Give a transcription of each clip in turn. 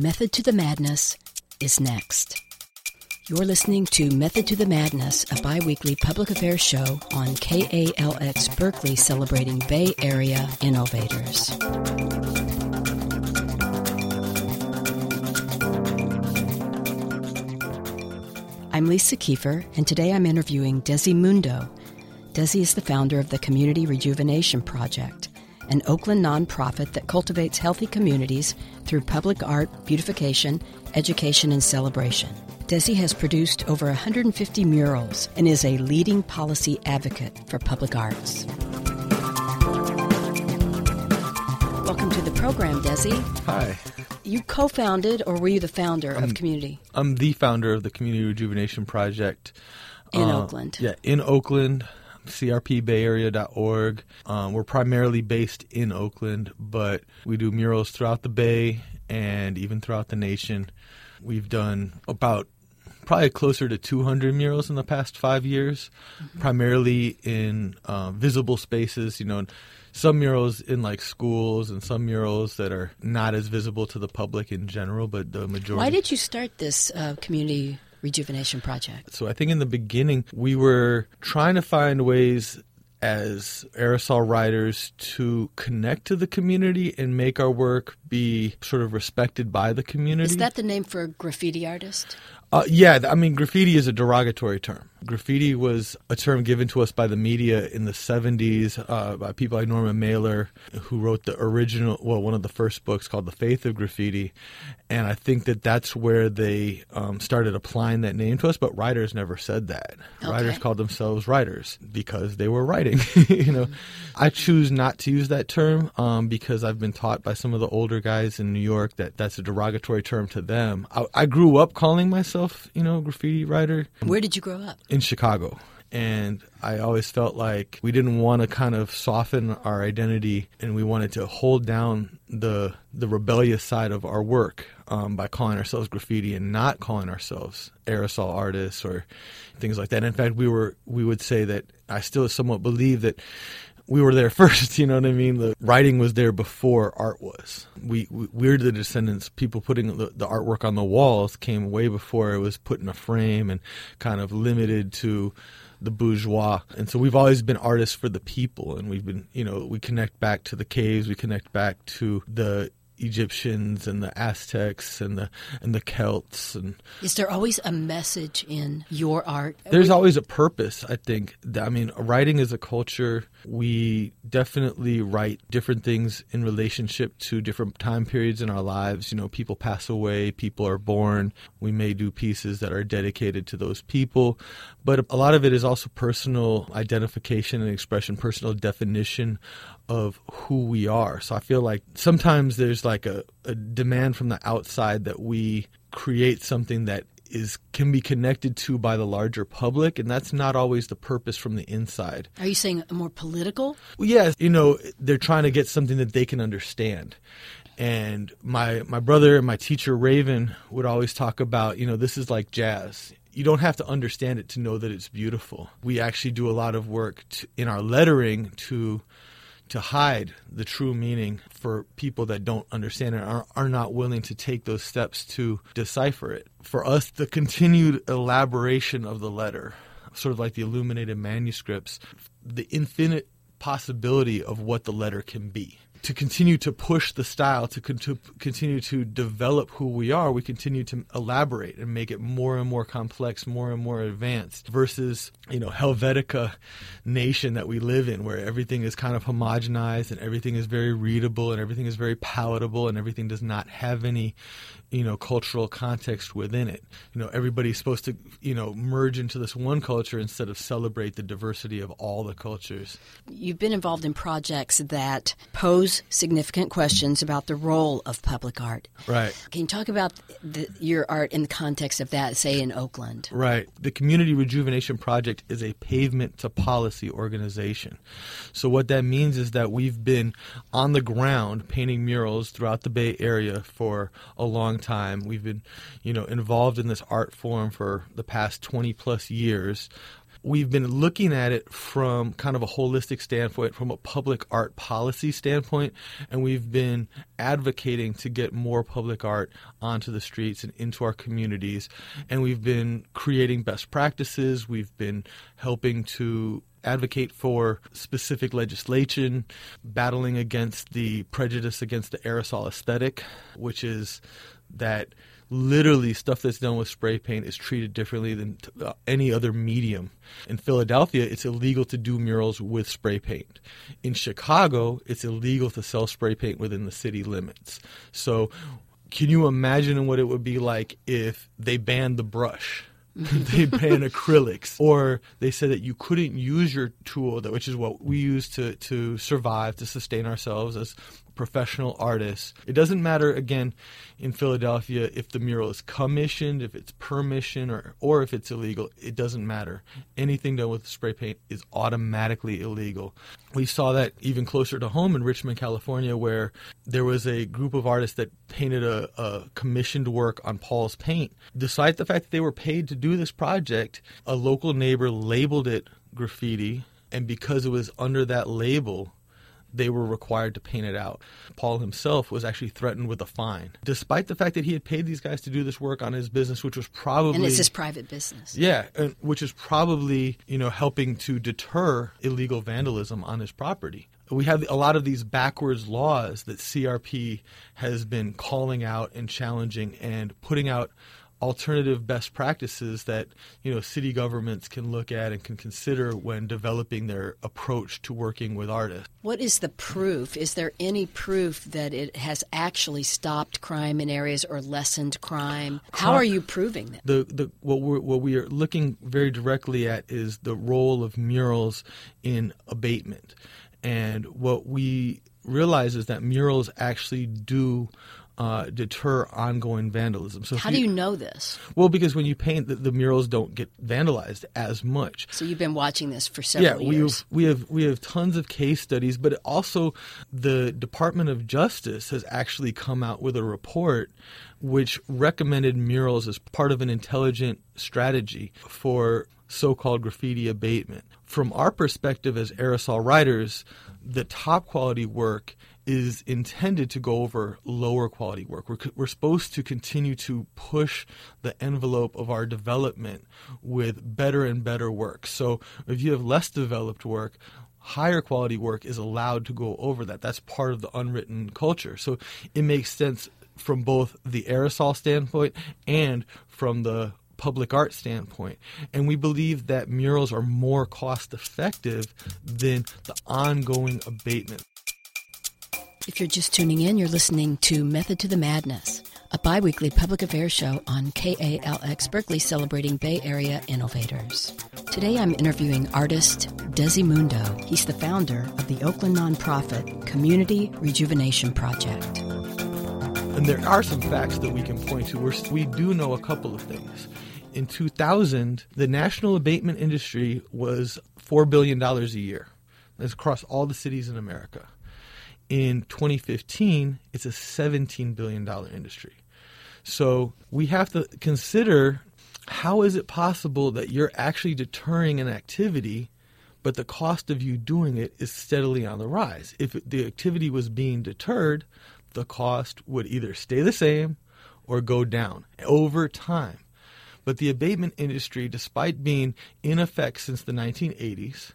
Method to the Madness is next. You're listening to Method to the Madness, a bi weekly public affairs show on KALX Berkeley celebrating Bay Area innovators. I'm Lisa Kiefer, and today I'm interviewing Desi Mundo. Desi is the founder of the Community Rejuvenation Project, an Oakland nonprofit that cultivates healthy communities through public art, beautification, education, and celebration. Desi has produced over 150 murals and is a leading policy advocate for public arts. Welcome to the program, Desi. Hi. You co founded, or were you the founder of Community? I'm the founder of the Community Rejuvenation Project. In Uh, Oakland. Yeah, in Oakland, crpbayarea.org. Um, we're primarily based in Oakland, but we do murals throughout the Bay and even throughout the nation. We've done about probably closer to 200 murals in the past five years, primarily in uh, visible spaces. You know, some murals in like schools and some murals that are not as visible to the public in general, but the majority. Why did you start this uh, Community Rejuvenation Project? So I think in the beginning we were trying to find ways as aerosol writers to connect to the community and make our work be sort of respected by the community. Is that the name for a graffiti artist? Uh, yeah, I mean, graffiti is a derogatory term. Graffiti was a term given to us by the media in the 70s uh, by people like Norman Mailer, who wrote the original, well, one of the first books called The Faith of Graffiti. And I think that that's where they um, started applying that name to us, but writers never said that. Okay. Writers called themselves writers because they were writing. you know, I choose not to use that term um, because I've been taught by some of the older guys in New York that that's a derogatory term to them. I, I grew up calling myself, you know, graffiti writer Where did you grow up? In Chicago. And I always felt like we didn't want to kind of soften our identity, and we wanted to hold down the the rebellious side of our work um, by calling ourselves graffiti and not calling ourselves aerosol artists or things like that. In fact, we were we would say that I still somewhat believe that we were there first. You know what I mean? The writing was there before art was. We, we we're the descendants. People putting the, the artwork on the walls came way before it was put in a frame and kind of limited to the bourgeois. And so we've always been artists for the people, and we've been, you know, we connect back to the caves, we connect back to the Egyptians and the Aztecs and the and the Celts and Is there always a message in your art? there's always a purpose, I think. I mean, writing is a culture. We definitely write different things in relationship to different time periods in our lives. You know, people pass away, people are born. We may do pieces that are dedicated to those people. But a lot of it is also personal identification and expression, personal definition of who we are. So I feel like sometimes there's like a, a demand from the outside that we create something that is can be connected to by the larger public and that's not always the purpose from the inside. Are you saying more political? Well, yes, you know, they're trying to get something that they can understand. And my my brother and my teacher Raven would always talk about, you know, this is like jazz. You don't have to understand it to know that it's beautiful. We actually do a lot of work to, in our lettering to to hide the true meaning for people that don't understand it are, are not willing to take those steps to decipher it. For us, the continued elaboration of the letter, sort of like the illuminated manuscripts, the infinite possibility of what the letter can be. To continue to push the style, to, con- to continue to develop who we are, we continue to elaborate and make it more and more complex, more and more advanced, versus you know Helvetica nation that we live in, where everything is kind of homogenized and everything is very readable and everything is very palatable and everything does not have any you know cultural context within it. You know everybody's supposed to you know merge into this one culture instead of celebrate the diversity of all the cultures. You've been involved in projects that pose significant questions about the role of public art. Right. Can you talk about the, your art in the context of that, say in Oakland? Right. The Community Rejuvenation Project is a pavement to policy organization. So, what that means is that we've been on the ground painting murals throughout the Bay Area for a long time. We've been, you know, involved in this art form for the past 20 plus years. We've been looking at it from kind of a holistic standpoint, from a public art policy standpoint, and we've been advocating to get more public art onto the streets and into our communities. And we've been creating best practices, we've been helping to advocate for specific legislation, battling against the prejudice against the aerosol aesthetic, which is that literally stuff that's done with spray paint is treated differently than uh, any other medium. In Philadelphia, it's illegal to do murals with spray paint. In Chicago, it's illegal to sell spray paint within the city limits. So, can you imagine what it would be like if they banned the brush? they ban acrylics, or they said that you couldn't use your tool, which is what we use to to survive, to sustain ourselves as professional artists. It doesn't matter again in Philadelphia if the mural is commissioned, if it's permission, or or if it's illegal. It doesn't matter. Anything done with spray paint is automatically illegal. We saw that even closer to home in Richmond, California, where there was a group of artists that painted a, a commissioned work on Paul's paint. Despite the fact that they were paid to do this project, a local neighbor labeled it graffiti and because it was under that label, they were required to paint it out. Paul himself was actually threatened with a fine, despite the fact that he had paid these guys to do this work on his business, which was probably and it's his private business. Yeah, which is probably you know helping to deter illegal vandalism on his property. We have a lot of these backwards laws that CRP has been calling out and challenging and putting out alternative best practices that you know city governments can look at and can consider when developing their approach to working with artists. What is the proof? Is there any proof that it has actually stopped crime in areas or lessened crime? How are you proving that? The the what we what we are looking very directly at is the role of murals in abatement, and what we realize is that murals actually do uh, deter ongoing vandalism. So how do you, you, know this? Well, because when you paint, the, the, murals don't get vandalized as much. So you've been watching this for several yeah, years. we have we have we have tons of case studies, but also the Department of Justice has actually come out with a report which recommended murals as part of an intelligent strategy for so-called graffiti abatement. From our perspective as aerosol writers, the top quality work is intended to go over lower quality work. We're, we're supposed to continue to push the envelope of our development with better and better work. So if you have less developed work, higher quality work is allowed to go over that. That's part of the unwritten culture. So it makes sense from both the aerosol standpoint and from the public art standpoint. And we believe that murals are more cost effective than the ongoing abatement. If you're just tuning in, you're listening to Method to the Madness, a bi weekly public affairs show on KALX Berkeley celebrating Bay Area innovators. Today I'm interviewing artist Desi Mundo. He's the founder of the Oakland nonprofit Community Rejuvenation Project. And there are some facts that we can point to. We're, we do know a couple of things. In 2000, the national abatement industry was $4 billion a year. That's across all the cities in America in 2015, it's a $17 billion industry. So we have to consider how is it possible that you're actually deterring an activity, but the cost of you doing it is steadily on the rise? If the activity was being deterred, the cost would either stay the same or go down over time. But the abatement industry, despite being in effect since the 1980s,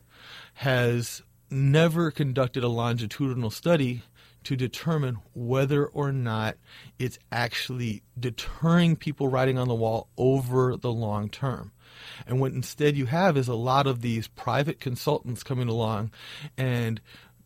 has never conducted a longitudinal study to determine whether or not it's actually deterring people writing on the wall over the long term. And what instead you have is a lot of these private consultants coming along and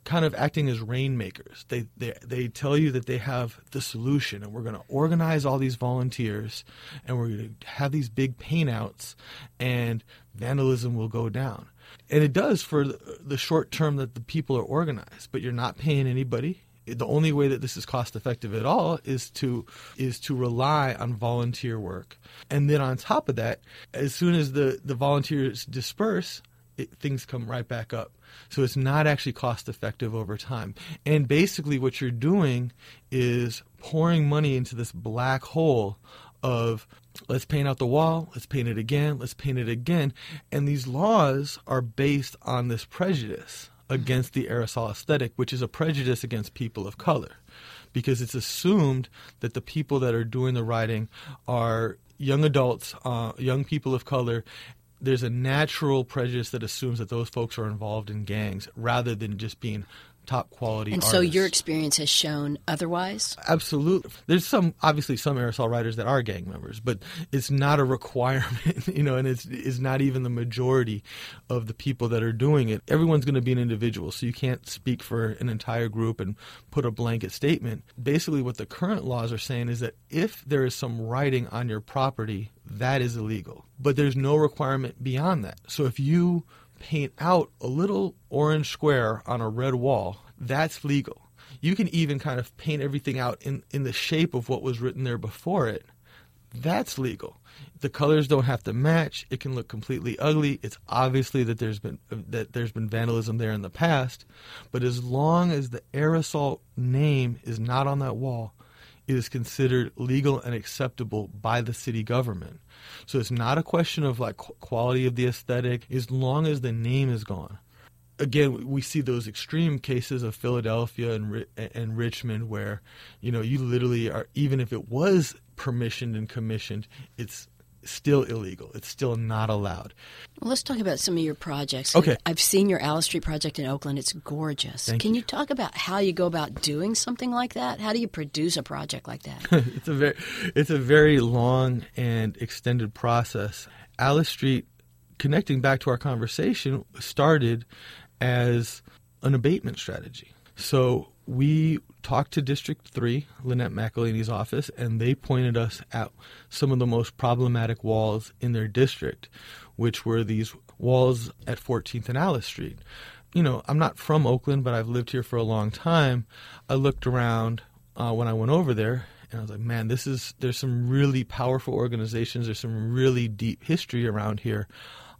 kind of acting as rainmakers. They, they, they tell you that they have the solution and we're going to organize all these volunteers and we're going to have these big paintouts and vandalism will go down. And it does for the short term that the people are organized, but you're not paying anybody. The only way that this is cost effective at all is to is to rely on volunteer work. And then on top of that, as soon as the, the volunteers disperse, it, things come right back up. So it's not actually cost effective over time. And basically, what you're doing is pouring money into this black hole of let's paint out the wall, let's paint it again, let's paint it again. And these laws are based on this prejudice against the aerosol aesthetic, which is a prejudice against people of color. Because it's assumed that the people that are doing the writing are young adults, uh, young people of color, there's a natural prejudice that assumes that those folks are involved in gangs rather than just being top quality and artists. so your experience has shown otherwise? Absolutely. There's some obviously some aerosol writers that are gang members but it's not a requirement you know and it's it's not even the majority of the people that are doing it. Everyone's going to be an individual so you can't speak for an entire group and put a blanket statement. Basically what the current laws are saying is that if there is some writing on your property that is illegal. But there's no requirement beyond that. So if you paint out a little orange square on a red wall, that's legal. You can even kind of paint everything out in, in the shape of what was written there before it. That's legal. The colors don't have to match. It can look completely ugly. It's obviously that there's been that there's been vandalism there in the past, but as long as the aerosol name is not on that wall, it is considered legal and acceptable by the city government. So it's not a question of like quality of the aesthetic as long as the name is gone. Again, we see those extreme cases of Philadelphia and and Richmond where, you know, you literally are even if it was permissioned and commissioned, it's still illegal. It's still not allowed. Well, let's talk about some of your projects. Okay. I've seen your Alice Street project in Oakland. It's gorgeous. Thank Can you. you talk about how you go about doing something like that? How do you produce a project like that? it's a very it's a very long and extended process. Alice Street connecting back to our conversation started as an abatement strategy. So we talked to District 3, Lynette McElhaney's office, and they pointed us at some of the most problematic walls in their district, which were these walls at 14th and Alice Street. You know, I'm not from Oakland, but I've lived here for a long time. I looked around uh, when I went over there, and I was like, man, this is, there's some really powerful organizations, there's some really deep history around here.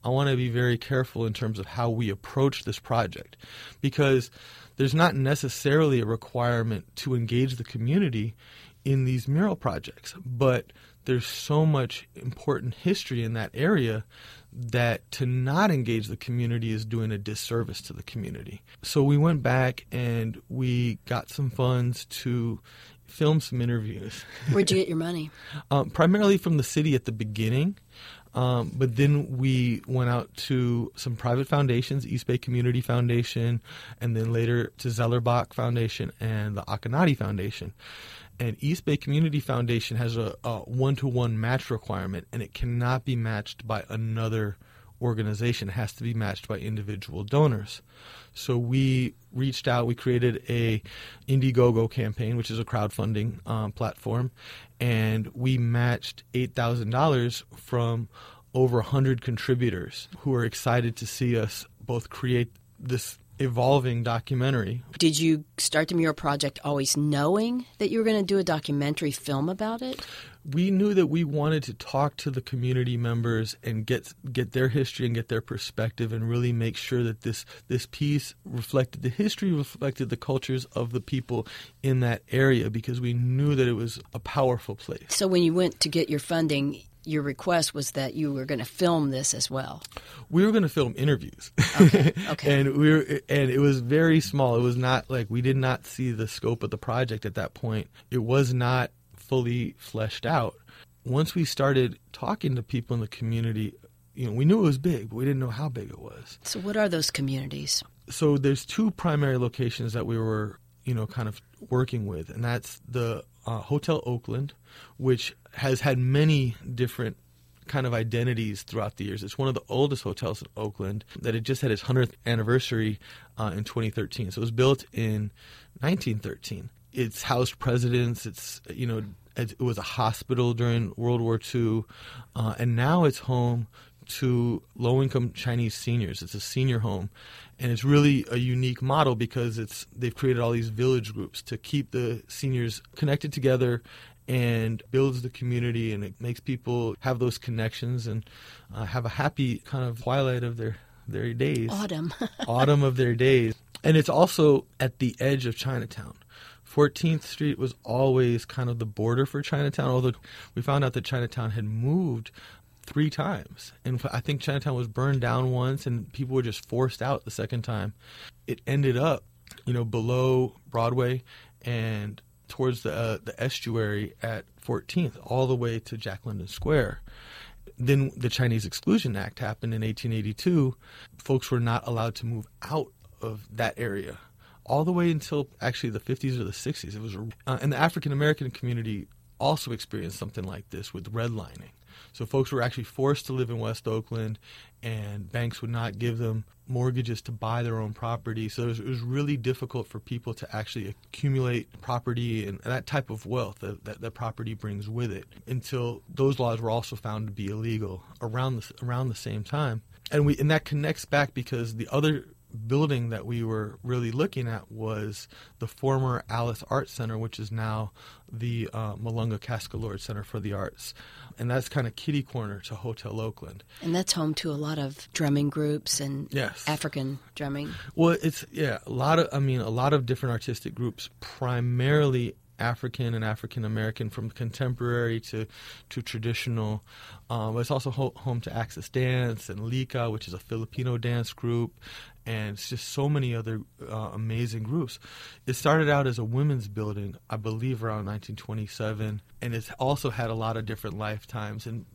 I want to be very careful in terms of how we approach this project because there's not necessarily a requirement to engage the community in these mural projects, but there's so much important history in that area that to not engage the community is doing a disservice to the community. So we went back and we got some funds to film some interviews. Where'd you get your money? um, primarily from the city at the beginning. Um, but then we went out to some private foundations, East Bay Community Foundation, and then later to Zellerbach Foundation and the Akonadi Foundation. And East Bay Community Foundation has a one to one match requirement, and it cannot be matched by another organization. Has to be matched by individual donors. So we reached out. We created a Indiegogo campaign, which is a crowdfunding um, platform, and we matched eight thousand dollars from over hundred contributors who are excited to see us both create this evolving documentary. Did you start the mural project always knowing that you were going to do a documentary film about it? we knew that we wanted to talk to the community members and get get their history and get their perspective and really make sure that this this piece reflected the history reflected the cultures of the people in that area because we knew that it was a powerful place. So when you went to get your funding, your request was that you were going to film this as well. We were going to film interviews. Okay. okay. and we were and it was very small. It was not like we did not see the scope of the project at that point. It was not fully fleshed out. Once we started talking to people in the community, you know, we knew it was big, but we didn't know how big it was. So, what are those communities? So, there's two primary locations that we were, you know, kind of working with, and that's the uh, Hotel Oakland, which has had many different kind of identities throughout the years. It's one of the oldest hotels in Oakland that it just had its 100th anniversary uh, in 2013. So it was built in 1913 it's housed presidents. It's you know it, was a hospital during World War II, uh, and now it's home to low-income Chinese seniors. It's a senior home, and it's really a unique model because it's they've created all these village groups to keep the seniors connected together and builds the community and it makes people have those connections and uh, have a happy kind of twilight of their their days autumn autumn of their days and it's also at the edge of chinatown 14th Street was always kind of the border for Chinatown, although we found out that Chinatown had moved three times. And I think Chinatown was burned down once and people were just forced out the second time. It ended up, you know, below Broadway and towards the uh, the estuary at 14th all the way to Jack London Square. Then the Chinese Exclusion Act happened in 1882. Folks were not allowed to move out of that area all the way until actually the 50s or the 60s. It was, uh, and the African American community also experienced something like this with redlining. So folks were actually forced to live in West Oakland, and banks would not give them mortgages to buy their own property. So it was, it was really difficult for people to actually accumulate property and, that type of wealth that, that, that property brings with it until those laws were also found to be illegal around the, around the same time. And we and that connects back because the other building that we were really looking at was the former Alice Art Center, which is now the uh, Malonga Casquelourd Center for the Arts. And that's kind of kitty corner to Hotel Oakland. And that's home to a lot of drumming groups and yes. African drumming. Well, it's, yeah, a lot of, I mean, a lot of different artistic groups, primarily African and African American, from contemporary to to traditional. Um, but it's also ho- home to Axis Dance and Likha, which is a Filipino dance group, and it's just so many other uh, amazing groups. It started out as a women's building, I believe, around 1927, and it's also had a lot of different lifetimes. And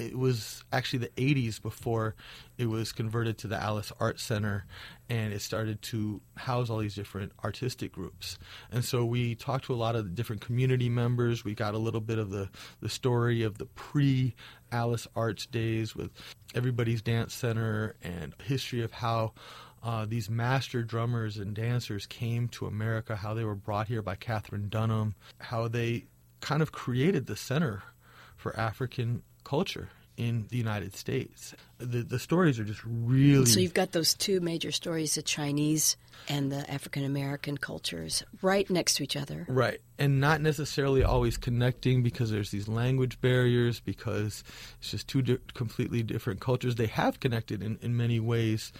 it was actually the 80s before it was converted to the Alice Art Center and it started to house all these different artistic groups. And so we talked to a lot of the different community members. We got a little bit of the, the story of the pre Alice Arts days with Everybody's Dance Center and history of how uh, these master drummers and dancers came to America, how they were brought here by Katherine Dunham, how they kind of created the center for African culture in the United States. The the stories are just really So you've got those two major stories, the Chinese and the African American cultures right next to each other. Right. And not necessarily always connecting because there's these language barriers because it's just two di- completely different cultures. They have connected in, in many ways,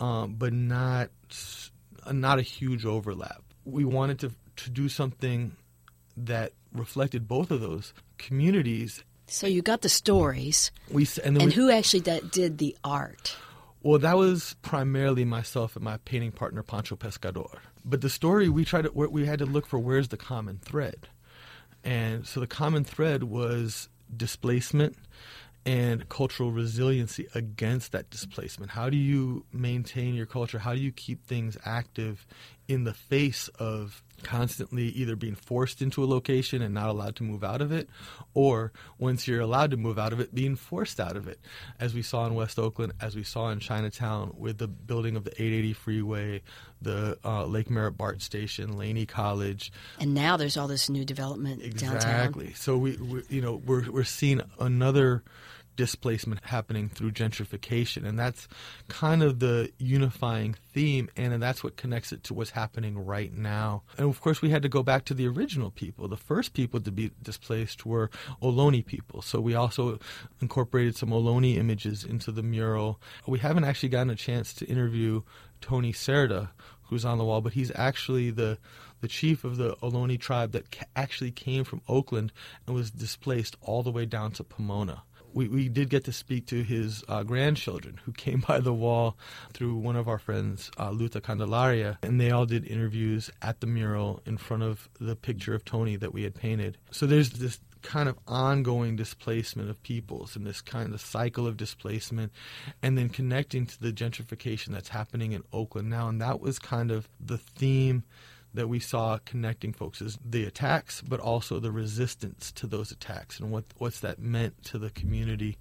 um, but not not a huge overlap. We wanted to to do something that reflected both of those communities. So you got the stories, We and, and we, who actually that did the art? Well, that was primarily myself and my painting partner Pancho Pescador. But the story we tried to we had to look for where's the common thread, and so the common thread was displacement and cultural resiliency against that displacement. How do you maintain your culture? How do you keep things active in the face of constantly either being forced into a location and not allowed to move out of it, or once you're allowed to move out of it, being forced out of it, as we saw in West Oakland, as we saw in Chinatown with the building of the 880 freeway, the uh, Lake Merritt BART station, Laney College. And now there's all this new development downtown. Exactly. So we, we, you know, we're we're seeing another displacement happening through gentrification. And that's kind of the unifying theme and that's what connects it to what's happening right now. And of course we had to go back to the original people. The first people to be displaced were Ohlone people. So we also incorporated some Ohlone images into the mural. We haven't actually gotten a chance to interview Tony Cerda who's on the wall but he's actually the the chief of the Ohlone tribe that ca- actually came from Oakland and was displaced all the way down to Pomona we, we did get to speak to his uh, grandchildren who came by the wall through one of our friends, uh, Luta Candelaria, and they all did interviews at the mural in front of the picture of Tony that we had painted. So there's this kind of ongoing displacement of peoples and this kind of cycle of displacement and then connecting to the gentrification that's happening in Oakland now and that was kind of the theme that we saw connecting folks is the attacks, but also the resistance to those attacks and what what's that meant to the community.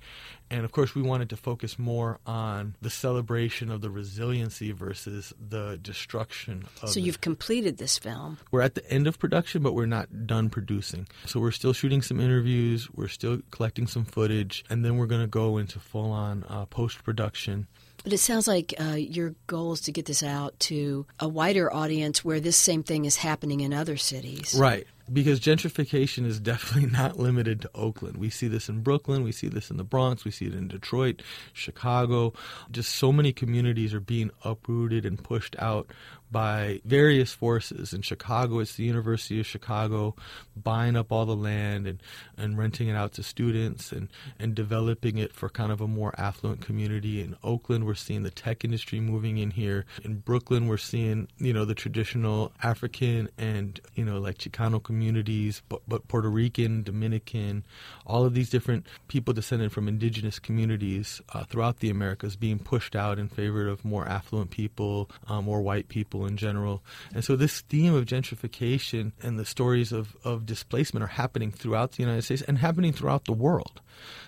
And of course, we wanted to focus more on the celebration of the resiliency versus the destruction. Of So you've completed this film. we're at the end of production, but we're not done producing. So we're still shooting some interviews, we're still collecting some footage, and then we're going to go into full on uh, post production. But it sounds like uh, your goal is to get this out to a wider audience where this same thing is happening in other cities. Right. Because gentrification is definitely not limited to Oakland. We see this in Brooklyn, we see this in the Bronx, we see it in Detroit, Chicago. Just so many communities are being uprooted and pushed out by various forces. In Chicago, it's the University of Chicago buying up all the land and, and renting it out to students and, and developing it for kind of a more affluent community. In Oakland, we're seeing the tech industry moving in here. In Brooklyn, we're seeing, you know, the traditional African and, you know, like Chicano communities, but, but Puerto Rican, Dominican, all of these different people descended from indigenous communities uh, throughout the Americas being pushed out in favor of more affluent people, um, more white people in general. And so this theme of gentrification and the stories of, of displacement are happening throughout the United States and happening throughout the world.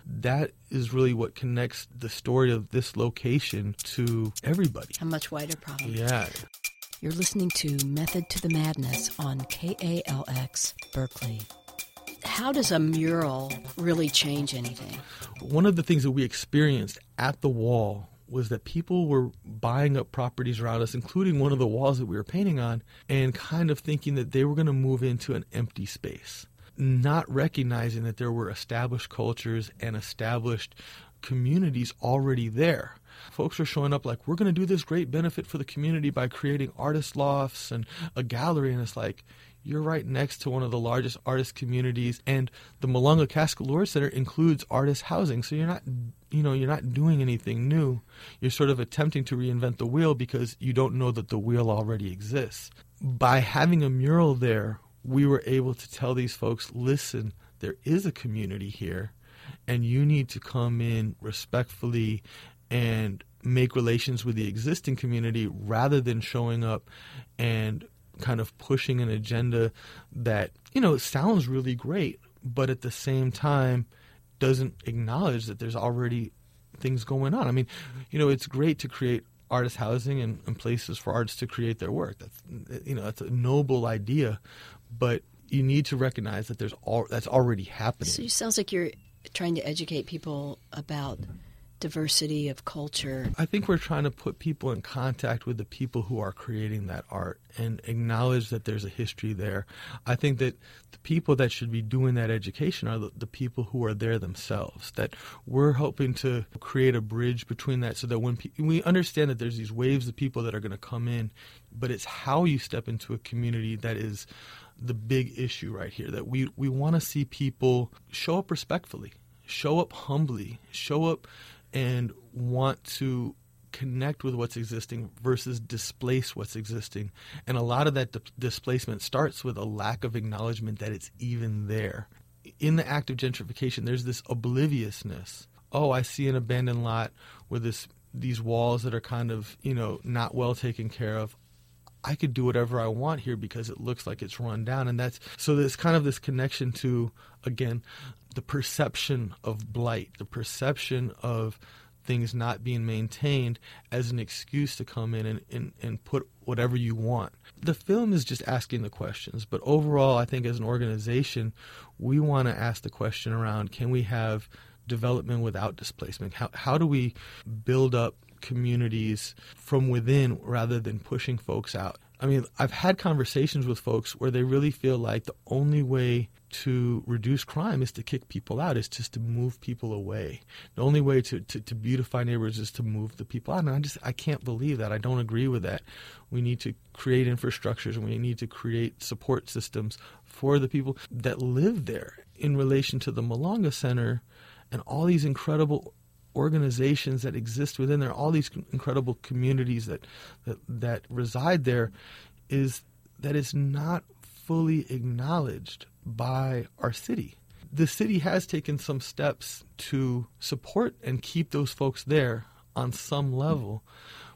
That is really what connects the story of this location to everybody. A much wider problem. Yeah. You're listening to Method to the Madness on KALX Berkeley. How does a mural really change anything? One of the things that we experienced at the wall was that people were buying up properties around us, including one of the walls that we were painting on, and kind of thinking that they were going to move into an empty space, not recognizing that there were established cultures and established communities already there. Folks are showing up like, we're going to do this great benefit for the community by creating artist lofts and a gallery. And it's like, you're right next to one of the largest artist communities and the Malonga Casca Center includes artist housing. So you're not you know, you're not doing anything new. You're sort of attempting to reinvent the wheel because you don't know that the wheel already exists. By having a mural there, we were able to tell these folks, listen, there is a community here and you need to come in respectfully and make relations with the existing community rather than showing up and kind of pushing an agenda that, you know, sounds really great, but at the same time doesn't acknowledge that there's already things going on. I mean, you know, it's great to create artist housing and, and places for artists to create their work. That's you know, that's a noble idea, but you need to recognize that there's all that's already happening. So it sounds like you're trying to educate people about diversity of culture. I think we're trying to put people in contact with the people who are creating that art and acknowledge that there's a history there. I think that the people that should be doing that education are the, the people who are there themselves. That we're hoping to create a bridge between that so that when pe- we understand that there's these waves of people that are going to come in, but it's how you step into a community that is the big issue right here. That we, we want to see people show up respectfully, show up humbly, show up and want to connect with what's existing versus displace what's existing. And a lot of that di- displacement starts with a lack of acknowledgement that it's even there. In the act of gentrification, there's this obliviousness. Oh, I see an abandoned lot with this these walls that are kind of, you know, not well taken care of. I could do whatever I want here because it looks like it's run down. And that's so there's kind of this connection to, again, the perception of blight, the perception of things not being maintained as an excuse to come in and, and, and put whatever you want. The film is just asking the questions, but overall, I think as an organization, we want to ask the question around can we have development without displacement? How, how do we build up communities from within rather than pushing folks out? I mean, I've had conversations with folks where they really feel like the only way to reduce crime is to kick people out, is just to move people away. The only way to, to, to beautify neighborhoods is to move the people out. And I just I can't believe that. I don't agree with that. We need to create infrastructures and we need to create support systems for the people that live there in relation to the Malonga Center and all these incredible organizations that exist within there, all these incredible communities that that, that reside there, is that it's not fully acknowledged by our city. The city has taken some steps to support and keep those folks there on some level,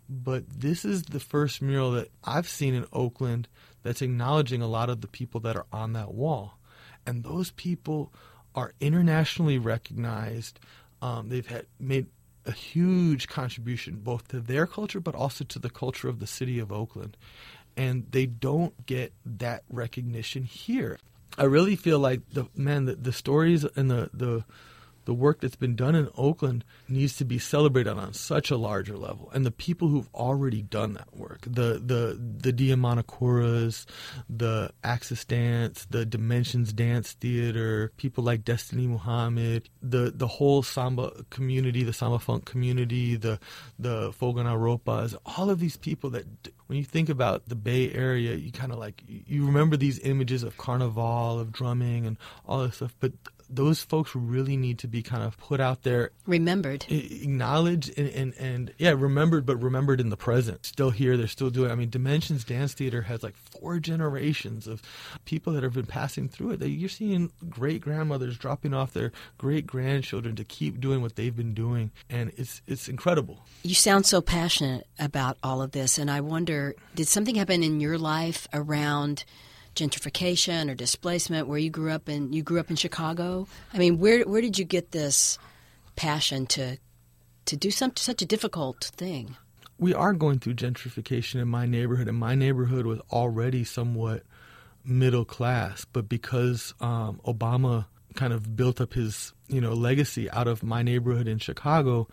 but this is the first mural that I've seen in Oakland that's acknowledging a lot of the people that are on that wall. And those people are internationally recognized um, they've had made a huge contribution both to their culture but also to the culture of the city of Oakland. And they don't get that recognition here. I really feel like the man the, the stories and the, the the work that's been done in Oakland needs to be celebrated on such a larger level. And the people who've already done that work, the the the Diamano Couras, the Axis Dance, the Dimensions Dance Theater, people like Destiny Muhammad, the the whole samba community, the samba funk community, the the Fogo na Roupas, all of these people that when you think about the Bay Area, you kind of like you remember these images of carnival, of drumming, and all this stuff. But those folks really need to be kind of put out there, remembered, acknowledged, and, and, and yeah, remembered, but remembered in the present. Still here, they're still doing. I mean, Dimensions Dance Theater has like four generations of people that have been passing through it. You're seeing great grandmothers dropping off their great grandchildren to keep doing what they've been doing, and it's it's incredible. You sound so passionate about all of this, and I wonder, did something happen in your life around? Gentrification or displacement where you grew up in you grew up in Chicago? I mean, where where did you get this passion to to do some, such a difficult thing? We are going through gentrification in my neighborhood, and my neighborhood was already somewhat middle class, but because um, Obama kind of built up his you know legacy out of my neighborhood in Chicago,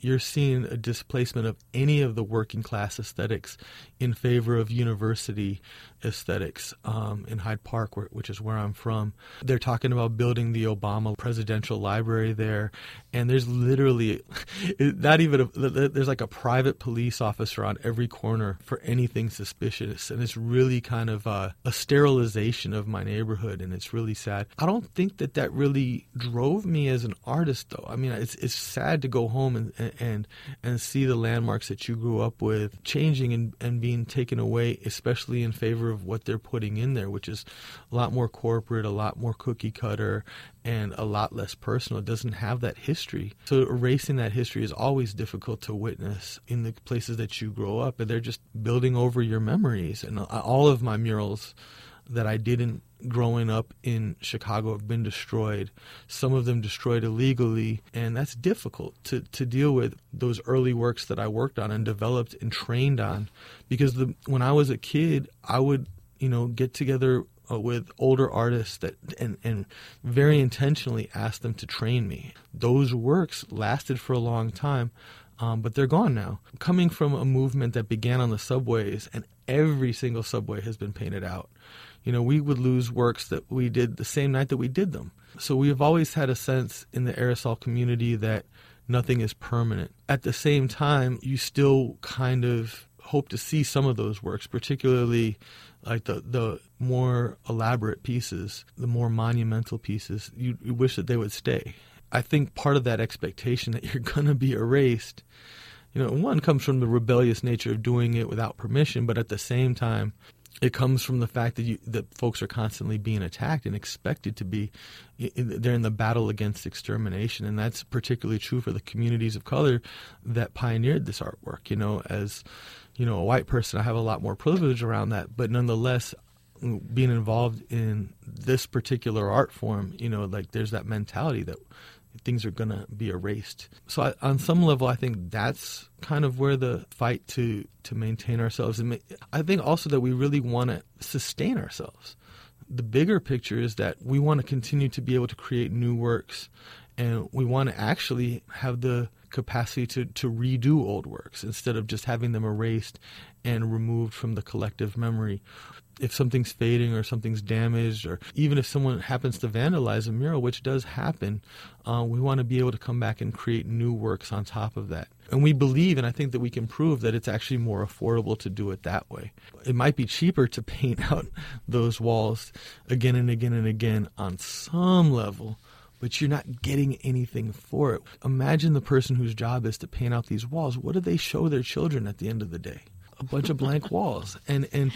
you're seeing a displacement of any of the working class aesthetics in favor of university aesthetics um, in Hyde Park, which is where I'm from. They're talking about building the Obama Presidential Library there, and there's literally not even a, there's like a private police officer on every corner for anything suspicious, and it's really kind of a, a sterilization of my neighborhood, and it's really sad. I don't think that that really drove me as an artist, though. I mean, it's it's sad to go home and and and and see the landmarks that you grew up with changing and, and being taken away, especially in favor of what they're putting in there, which is a lot more corporate, a lot more cookie cutter, and a lot less personal. It doesn't have that history. So erasing that history is always difficult to witness in the places that you grow up, and they're just building over your memories. And all of my murals that I didn't growing up in Chicago have been destroyed. Some of them destroyed illegally, and that's difficult to, to deal with those early works that I worked on and developed and trained on. Because the, when I was a kid, I would, you know, get together uh, with older artists that and, and very intentionally ask them to train me. Those works lasted for a long time. Um, but they're gone now. Coming from a movement that began on the subways, and every single subway has been painted out you know, we would lose works that we did the same night that we did them. So we have always had a sense in the aerosol community that nothing is permanent. At the same time, you still kind of hope to see some of those works, particularly like the, the more elaborate pieces, the more monumental pieces. You, you wish that they would stay. I think part of that expectation that you're going to be erased you know, one comes from the rebellious nature of doing it without permission, but at the same time, it comes from the fact that you, that folks are constantly being attacked and expected to be they're in the battle against extermination. And that's particularly true for the communities of color that pioneered this artwork you know as you know a white person I have a lot more privilege around that. But nonetheless being involved in this particular art form you know like there's that mentality that things are going to be erased. So I, on some level, I think that's kind of where the fight to to maintain ourselves. And I think also that we really want to sustain ourselves. The bigger picture is that we want to continue to be able to create new works, and we want to actually have the capacity to, to redo old works instead of just having them erased and removed from the collective memory if something's fading or something's damaged, or even if someone happens to vandalize a mural, which does happen, uh, we want to be able to come back and create new works on top of that. And we believe, and I think that we can prove that it's actually more affordable to do it that way. It might be cheaper to paint out those walls again and again and again on some level but you're not getting anything for it. Imagine the person whose job is to paint out these walls. What do they show their children at the end of the day? A bunch of blank walls. And and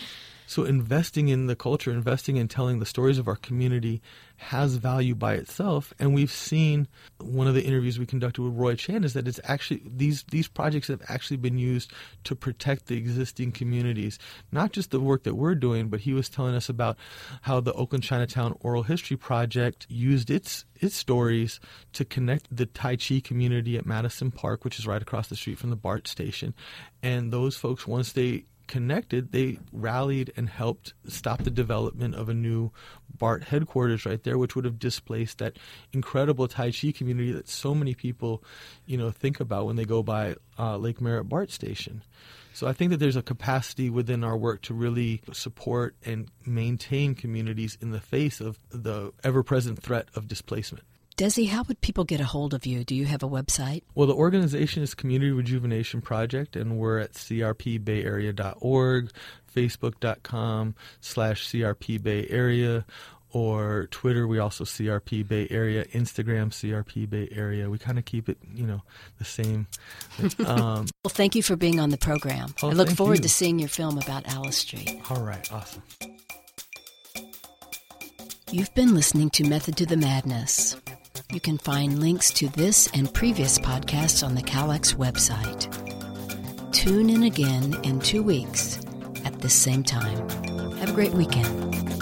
so investing in the culture, investing in telling the stories of our community has value by itself. And we've seen one of the interviews we conducted with Roy Chan is that it's actually these these projects have actually been used to protect the existing communities, not just the work that we're doing, but he was telling us about how the Oakland Chinatown Oral History Project used its its stories to connect the Tai Chi community at Madison Park, which is right across the street from the BART station. And those folks, once they connected, they rallied and helped stop the development of a new BART headquarters right there, which would have displaced that incredible Tai Chi community that so many people, you know, think about when they go by uh, Lake Merritt BART station. So I think that there's a capacity within our work to really support and maintain communities in the face of the ever-present threat of displacement. Desi, how would people get a hold of you? Do you have a website? Well, the organization is Community Rejuvenation Project, and we're at crpbayarea.org, facebook.com slash crpbayarea, or Twitter, we also CRP Bay Area, Instagram CRP Bay Area. We kind of keep it, you know, the same. Um, well, thank you for being on the program. Oh, I look forward you. to seeing your film about Alice Street. All right, awesome. You've been listening to Method to the Madness. You can find links to this and previous podcasts on the KALX website. Tune in again in two weeks at the same time. Have a great weekend.